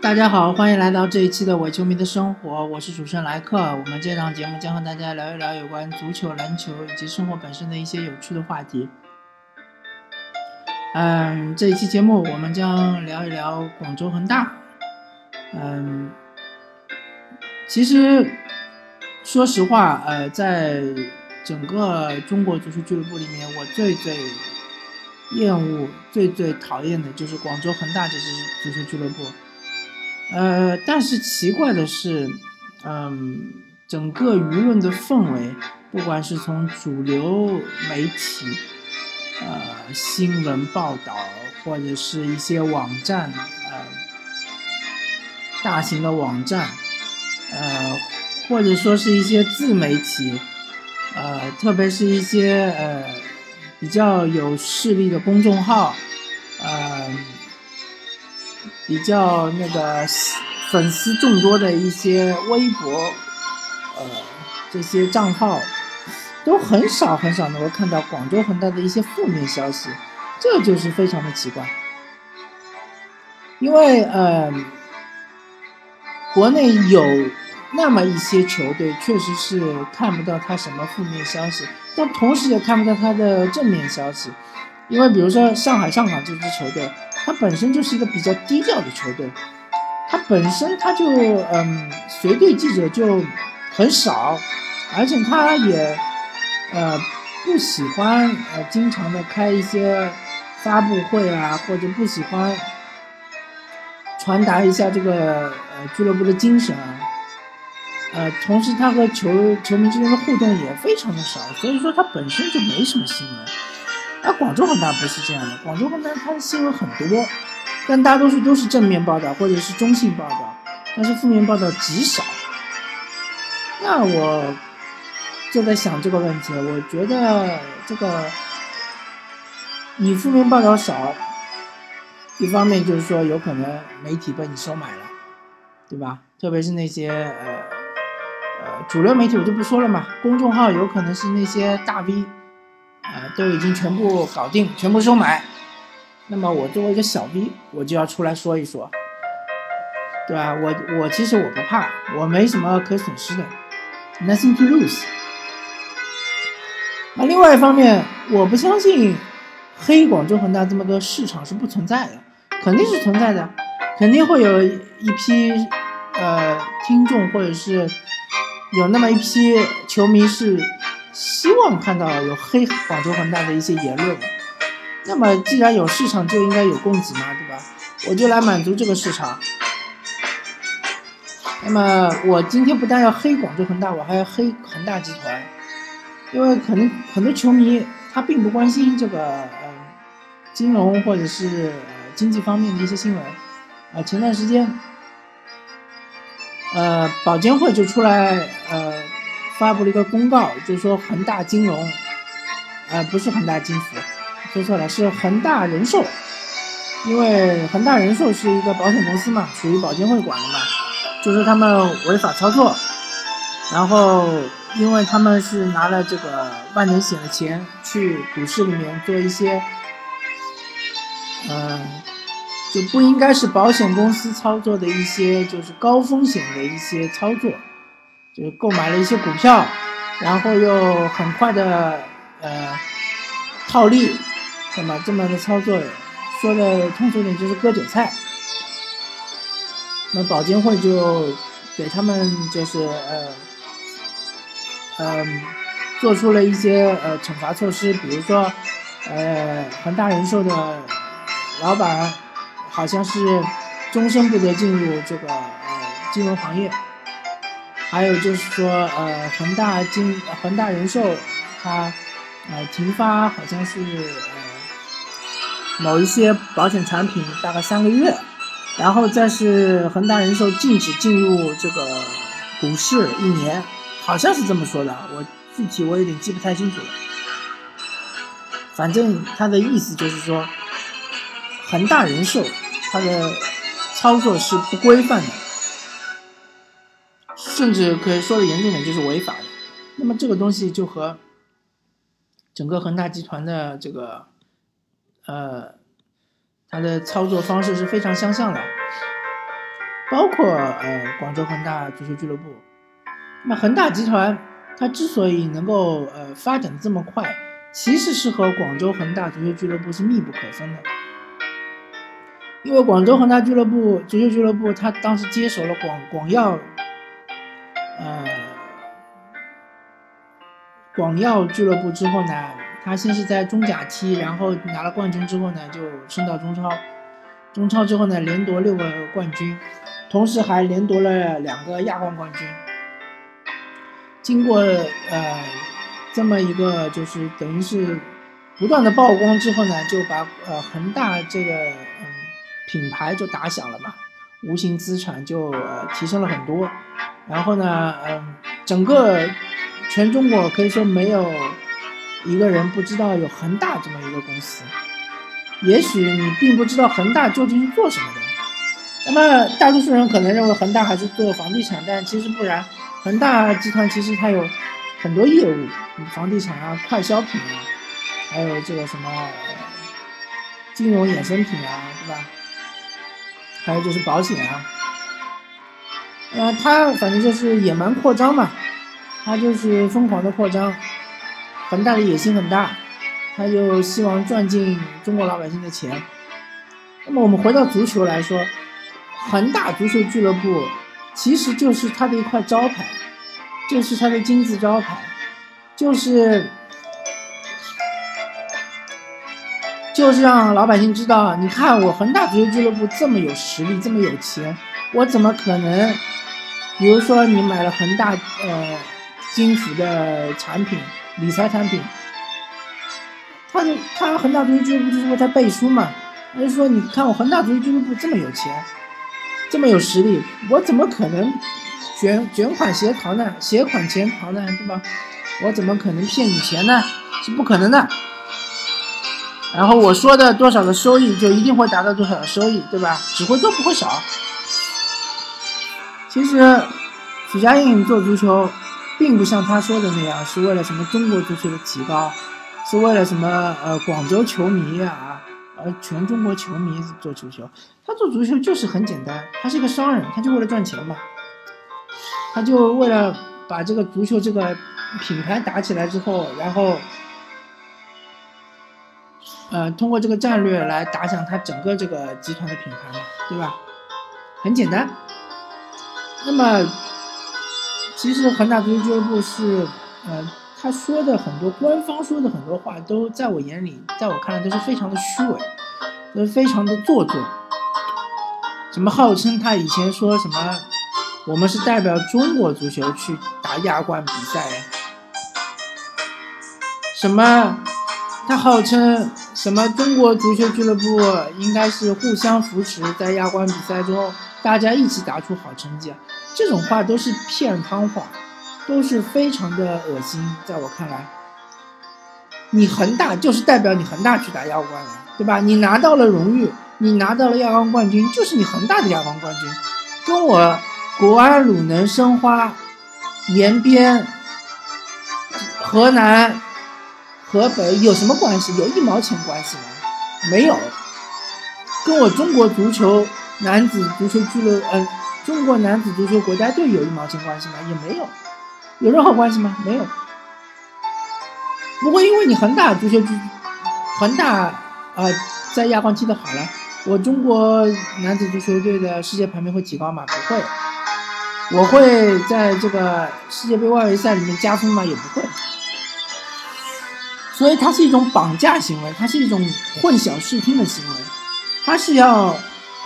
大家好，欢迎来到这一期的伪球迷的生活，我是主持人莱克。我们这档节目将和大家聊一聊有关足球、篮球以及生活本身的一些有趣的话题。嗯，这一期节目我们将聊一聊广州恒大。嗯，其实说实话，呃，在整个中国足球俱乐部里面，我最最厌恶、最最讨厌的就是广州恒大这支足球俱乐部。呃，但是奇怪的是，嗯，整个舆论的氛围，不管是从主流媒体、呃新闻报道，或者是一些网站，呃，大型的网站，呃，或者说是一些自媒体，呃，特别是一些呃比较有势力的公众号，呃。比较那个粉丝众多的一些微博，呃，这些账号都很少很少能够看到广州恒大的一些负面消息，这就是非常的奇怪。因为呃，国内有那么一些球队确实是看不到他什么负面消息，但同时也看不到他的正面消息。因为比如说上海上港这支球队。他本身就是一个比较低调的球队，他本身他就嗯随队记者就很少，而且他也呃不喜欢呃经常的开一些发布会啊，或者不喜欢传达一下这个呃俱乐部的精神啊，呃同时他和球球迷之间的互动也非常的少，所以说他本身就没什么新闻。那广州恒大不是这样的，广州恒大它的新闻很多，但大多数都是正面报道或者是中性报道，但是负面报道极少。那我就在想这个问题，我觉得这个你负面报道少，一方面就是说有可能媒体被你收买了，对吧？特别是那些呃呃主流媒体我就不说了嘛，公众号有可能是那些大 V。啊，都已经全部搞定，全部收买。那么我作为一个小 B，我就要出来说一说，对吧？我我其实我不怕，我没什么可损失的，nothing to lose。那另外一方面，我不相信黑广州恒大这么个市场是不存在的，肯定是存在的，肯定会有一批呃听众或者是有那么一批球迷是。希望看到有黑广州恒大的一些言论，那么既然有市场，就应该有供给嘛，对吧？我就来满足这个市场。那么我今天不但要黑广州恒大，我还要黑恒大集团，因为可能很多球迷他并不关心这个呃金融或者是经济方面的一些新闻啊。前段时间，呃，保监会就出来呃。发布了一个公告，就是说恒大金融，呃，不是恒大金服，说错了，是恒大人寿，因为恒大人寿是一个保险公司嘛，属于保监会管的嘛，就是他们违法操作，然后因为他们是拿了这个万能险的钱去股市里面做一些，嗯，就不应该是保险公司操作的一些，就是高风险的一些操作。就购买了一些股票，然后又很快的呃套利，那么这么的操作，说的通俗点就是割韭菜。那保监会就给他们就是呃嗯做出了一些呃惩罚措施，比如说呃恒大人寿的老板好像是终身不得进入这个呃金融行业。还有就是说，呃，恒大金恒大人寿，它，呃，停发好像是呃某一些保险产品大概三个月，然后再是恒大人寿禁止进入这个股市一年，好像是这么说的，我具体我有点记不太清楚了。反正他的意思就是说，恒大人寿它的操作是不规范的。甚至可以说的严重点，就是违法的。那么这个东西就和整个恒大集团的这个呃，它的操作方式是非常相像的。包括呃广州恒大足球俱乐部。那么恒大集团它之所以能够呃发展的这么快，其实是和广州恒大足球俱乐部是密不可分的。因为广州恒大俱乐部足球俱乐部，它当时接手了广广药，呃，广药俱乐部之后呢，他先是在中甲踢，然后拿了冠军之后呢，就升到中超，中超之后呢，连夺六个冠军，同时还连夺了两个亚冠冠军。经过呃这么一个就是等于是不断的曝光之后呢，就把呃恒大这个嗯。品牌就打响了嘛，无形资产就呃提升了很多，然后呢，嗯，整个全中国可以说没有一个人不知道有恒大这么一个公司。也许你并不知道恒大究竟是做什么的，那么大多数人可能认为恒大还是做房地产，但其实不然，恒大集团其实它有很多业务，房地产啊、快消品啊，还有这个什么金融衍生品啊，对吧？还有就是保险啊，呃，他反正就是野蛮扩张嘛，他就是疯狂的扩张，恒大的野心很大，他就希望赚进中国老百姓的钱。那么我们回到足球来说，恒大足球俱乐部其实就是他的一块招牌，就是他的金字招牌，就是。就是让老百姓知道，你看我恒大足球俱乐部这么有实力，这么有钱，我怎么可能？比如说你买了恒大呃金服的产品，理财产品，他就他恒大足球俱乐部就是为他背书嘛，他就说你看我恒大足球俱乐部这么有钱，这么有实力，我怎么可能卷卷款携逃呢？携款潜逃呢，对吧？我怎么可能骗你钱呢？是不可能的。然后我说的多少的收益，就一定会达到多少的收益，对吧？只会多不会少。其实，许家印做足球，并不像他说的那样，是为了什么中国足球的提高，是为了什么呃广州球迷啊，而全中国球迷做足球。他做足球就是很简单，他是一个商人，他就为了赚钱嘛。他就为了把这个足球这个品牌打起来之后，然后。呃，通过这个战略来打响他整个这个集团的品牌嘛，对吧？很简单。那么，其实恒大足球俱乐部是，呃，他说的很多官方说的很多话，都在我眼里，在我看来都是非常的虚伪，都非常的做作。什么号称他以前说什么，我们是代表中国足球去打亚冠比赛，什么？他号称什么？中国足球俱乐部应该是互相扶持，在亚冠比赛中大家一起打出好成绩。这种话都是骗汤话，都是非常的恶心。在我看来，你恒大就是代表你恒大去打亚冠了，对吧？你拿到了荣誉，你拿到了亚冠冠军，就是你恒大的亚冠冠军，跟我国安、鲁能、申花、延边、河南。河北有什么关系？有一毛钱关系吗？没有，跟我中国足球男子足球俱乐嗯，中国男子足球国家队有一毛钱关系吗？也没有，有任何关系吗？没有。不过因为你恒大足球俱，恒大啊，在亚冠踢得好了，我中国男子足球队的世界排名会提高吗？不会。我会在这个世界杯外围赛里面加分吗？也不会。所以它是一种绑架行为，它是一种混淆视听的行为，它是要，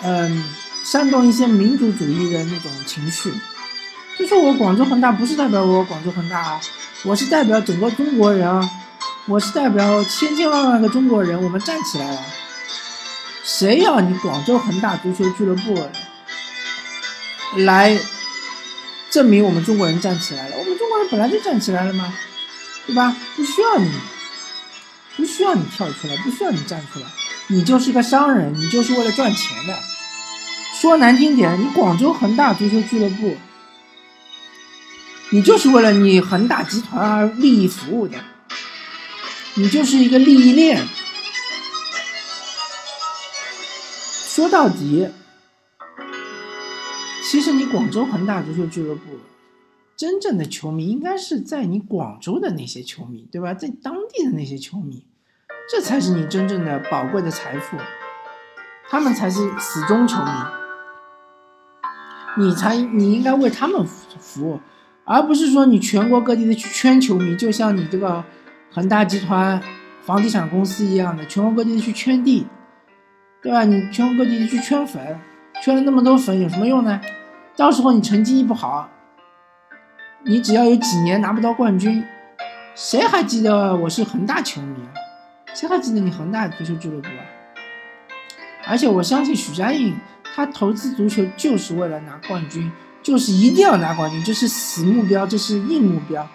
嗯，煽动一些民族主义的那种情绪。就说我广州恒大不是代表我广州恒大啊，我是代表整个中国人啊，我是代表千千万万个中国人，我们站起来了。谁要你广州恒大足球俱乐部来证明我们中国人站起来了？我们中国人本来就站起来了嘛，对吧？不需要你。不需要你跳出来，不需要你站出来，你就是个商人，你就是为了赚钱的。说难听点，你广州恒大足球俱乐部，你就是为了你恒大集团而利益服务的，你就是一个利益链。说到底，其实你广州恒大足球俱乐部，真正的球迷应该是在你广州的那些球迷，对吧？在当地的那些球迷，这才是你真正的宝贵的财富，他们才是死忠球迷，你才你应该为他们服务，而不是说你全国各地的去圈球迷，就像你这个恒大集团房地产公司一样的，全国各地的去圈地，对吧？你全国各地的去圈粉。圈了那么多粉有什么用呢？到时候你成绩一不好，你只要有几年拿不到冠军，谁还记得我是恒大球迷啊？谁还记得你恒大足球俱乐部啊？而且我相信许家印，他投资足球就是为了拿冠军，就是一定要拿冠军，这是死目标，这是硬目标，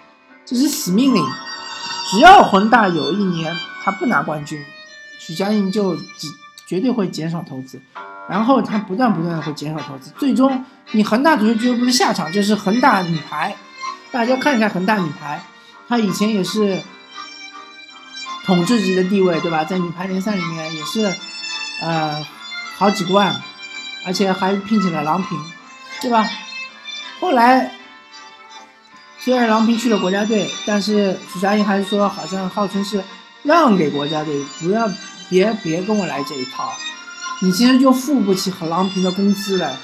这是死命令。只要恒大有一年他不拿冠军，许家印就只绝对会减少投资。然后他不断不断的会减少投资，最终你恒大足球俱乐部的下场就是恒大女排。大家看一下恒大女排，她以前也是统治级的地位，对吧？在女排联赛里面也是，呃，好几冠，而且还聘请了郎平，对吧？后来虽然郎平去了国家队，但是许家印还是说，好像号称是让给国家队，不要别别跟我来这一套。你其实就付不起和郎平的工资了，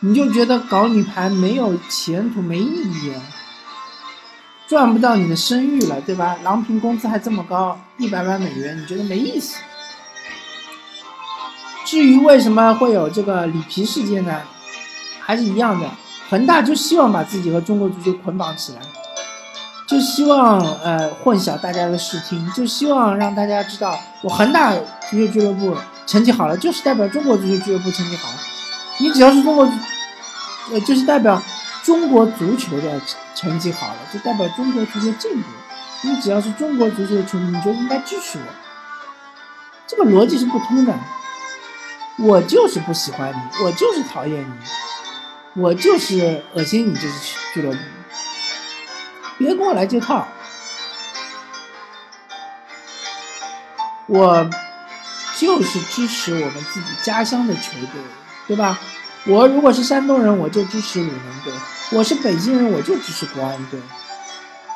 你就觉得搞女排没有前途、没意义，赚不到你的声誉了，对吧？郎平工资还这么高，一百万美元，你觉得没意思？至于为什么会有这个里皮事件呢？还是一样的，恒大就希望把自己和中国足球捆绑起来，就希望呃混淆大家的视听，就希望让大家知道我恒大足球俱乐部。成绩好了，就是代表中国足球俱乐部成绩好了。你只要是中国，呃，就是代表中国足球的成绩好了，就代表中国足球进步。你只要是中国足球的球迷，你就应该支持我。这个逻辑是不通的。我就是不喜欢你，我就是讨厌你，我就是恶心你这支俱乐部。别跟我来这套。我。就是支持我们自己家乡的球队，对吧？我如果是山东人，我就支持鲁能队；我是北京人，我就支持国安队；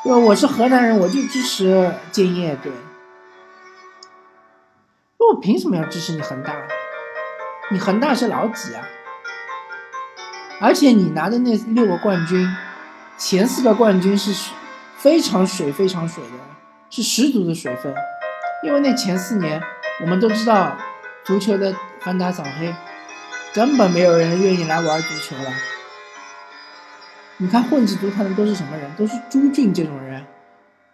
对吧？我是河南人，我就支持建业队。那我凭什么要支持你恒大？你恒大是老几啊？而且你拿的那六个冠军，前四个冠军是非常水、非常水的，是十足的水分，因为那前四年。我们都知道，足球的翻打扫黑，根本没有人愿意来玩足球了。你看混迹足坛的都是什么人？都是朱俊这种人，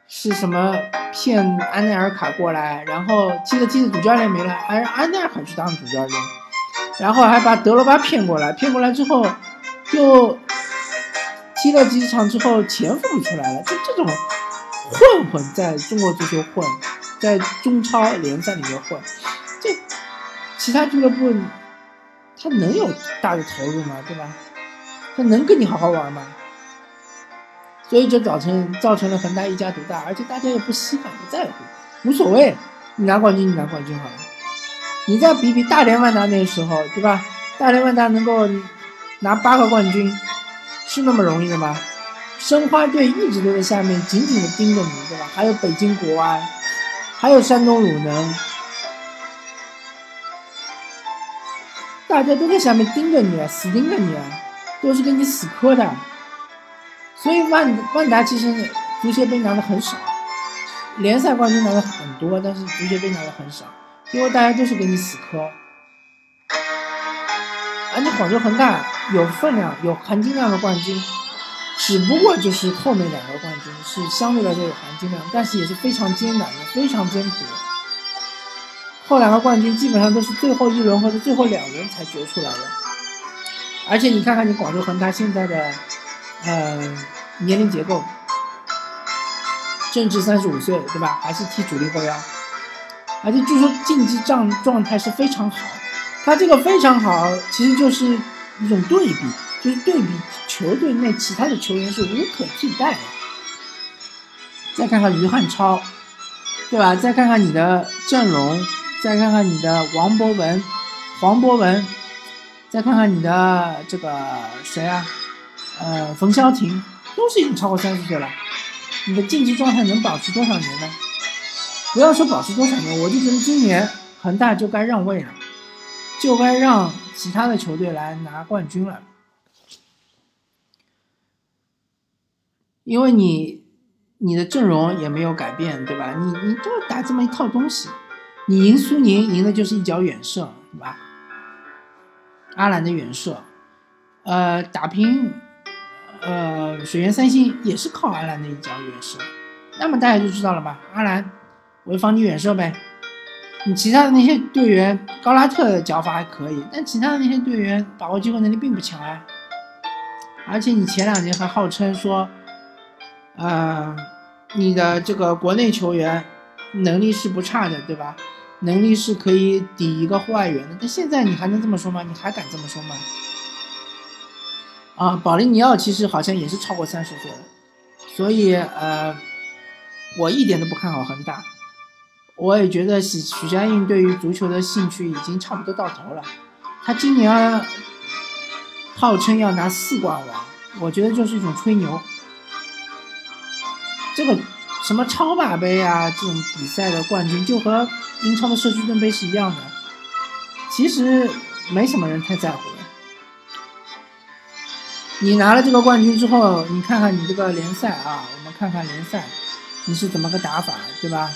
是什么骗安内尔卡过来，然后踢着踢着主教练没了，还让安内尔卡去当主教练，然后还把德罗巴骗过来，骗过来之后，又踢了几场之后钱付不出来了，就这种混混在中国足球混。在中超联赛里面混，这其他俱乐部他能有大的投入吗？对吧？他能跟你好好玩吗？所以就造成造成了恒大一家独大，而且大家也不稀罕不在乎，无所谓，你拿冠军你拿冠军好了。你再比比大连万达那时候，对吧？大连万达能够拿八个冠军，是那么容易的吗？申花队一直都在下面紧紧的盯着你，对吧？还有北京国安。还有山东鲁能，大家都在下面盯着你啊，死盯着你啊，都是跟你死磕的。所以万万达其实足协杯拿的很少，联赛冠军拿的很多，但是足协杯拿的很少，因为大家都是跟你死磕。而你广州恒大有分量、有含金量的冠军。只不过就是后面两个冠军是相对来说有含金量，但是也是非常艰难的，非常艰苦的。后两个冠军基本上都是最后一轮或者最后两轮才决出来的。而且你看看你广州恒大现在的，呃，年龄结构，正值三十五岁，对吧？还是踢主力后腰，而且据说竞技状状态是非常好。他这个非常好，其实就是一种对比，就是对比。球队内其他的球员是无可替代的。再看看于汉超，对吧？再看看你的阵容，再看看你的王博文、黄博文，再看看你的这个谁啊，呃，冯潇霆，都是已经超过三十岁了，你的竞技状态能保持多少年呢？不要说保持多少年，我就觉得今年恒大就该让位了，就该让其他的球队来拿冠军了，因为你你的阵容也没有改变，对吧？你你就打这么一套东西，你赢苏宁赢的就是一脚远射，对吧？阿兰的远射，呃，打平，呃，水源三星也是靠阿兰的一脚远射，那么大家就知道了吧？阿兰为防你远射呗，你其他的那些队员，高拉特的脚法还可以，但其他的那些队员把握机会能力并不强啊。而且你前两年还号称说，呃，你的这个国内球员能力是不差的，对吧？能力是可以抵一个外援的，但现在你还能这么说吗？你还敢这么说吗？啊，保利尼奥其实好像也是超过三十岁了，所以呃，我一点都不看好恒大。我也觉得许许家印对于足球的兴趣已经差不多到头了。他今年号称要拿四冠王，我觉得就是一种吹牛。这个什么超霸杯啊，这种比赛的冠军就和。英超的社区盾杯是一样的，其实没什么人太在乎的。你拿了这个冠军之后，你看看你这个联赛啊，我们看看联赛你是怎么个打法，对吧？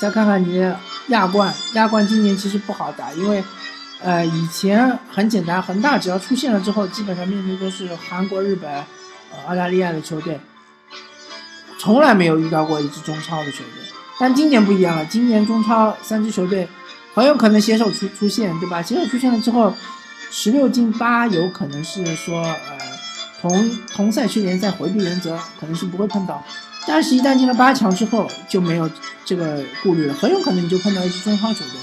再看看你亚冠，亚冠今年其实不好打，因为呃以前很简单，恒大只要出现了之后，基本上面对都是韩国、日本、呃澳大利亚的球队，从来没有遇到过一支中超的球队。但今年不一样了，今年中超三支球队很有可能携手出出现，对吧？携手出现了之后，十六进八有可能是说，呃，同同赛区联赛回避原则可能是不会碰到，但是，一旦进了八强之后就没有这个顾虑了，很有可能你就碰到一支中超球队。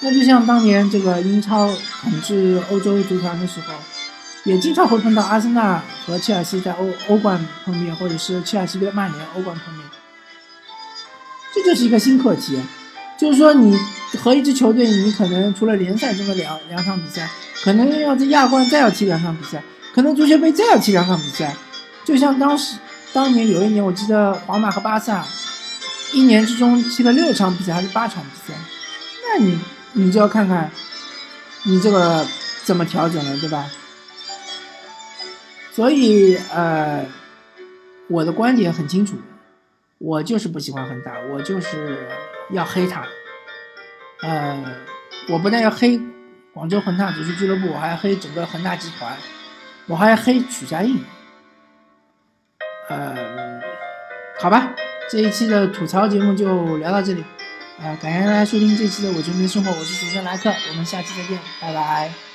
那就像当年这个英超统治欧洲足坛的时候，也经常会碰到阿森纳和切尔西在欧欧冠碰面，或者是切尔西跟曼联欧冠碰面。这就是一个新课题，就是说你和一支球队，你可能除了联赛中的两两场比赛，可能要在亚冠再要踢两场比赛，可能足协杯再要踢两场比赛。就像当时当年有一年，我记得皇马和巴萨一年之中踢了六场比赛还是八场比赛，那你你就要看看你这个怎么调整了，对吧？所以呃，我的观点很清楚。我就是不喜欢恒大，我就是要黑他。呃，我不但要黑广州恒大足球俱乐部，我还要黑整个恒大集团，我还要黑许家印。呃，好吧，这一期的吐槽节目就聊到这里。呃，感谢大家收听这期的《我球迷生活》，我是主持人莱克，我们下期再见，拜拜。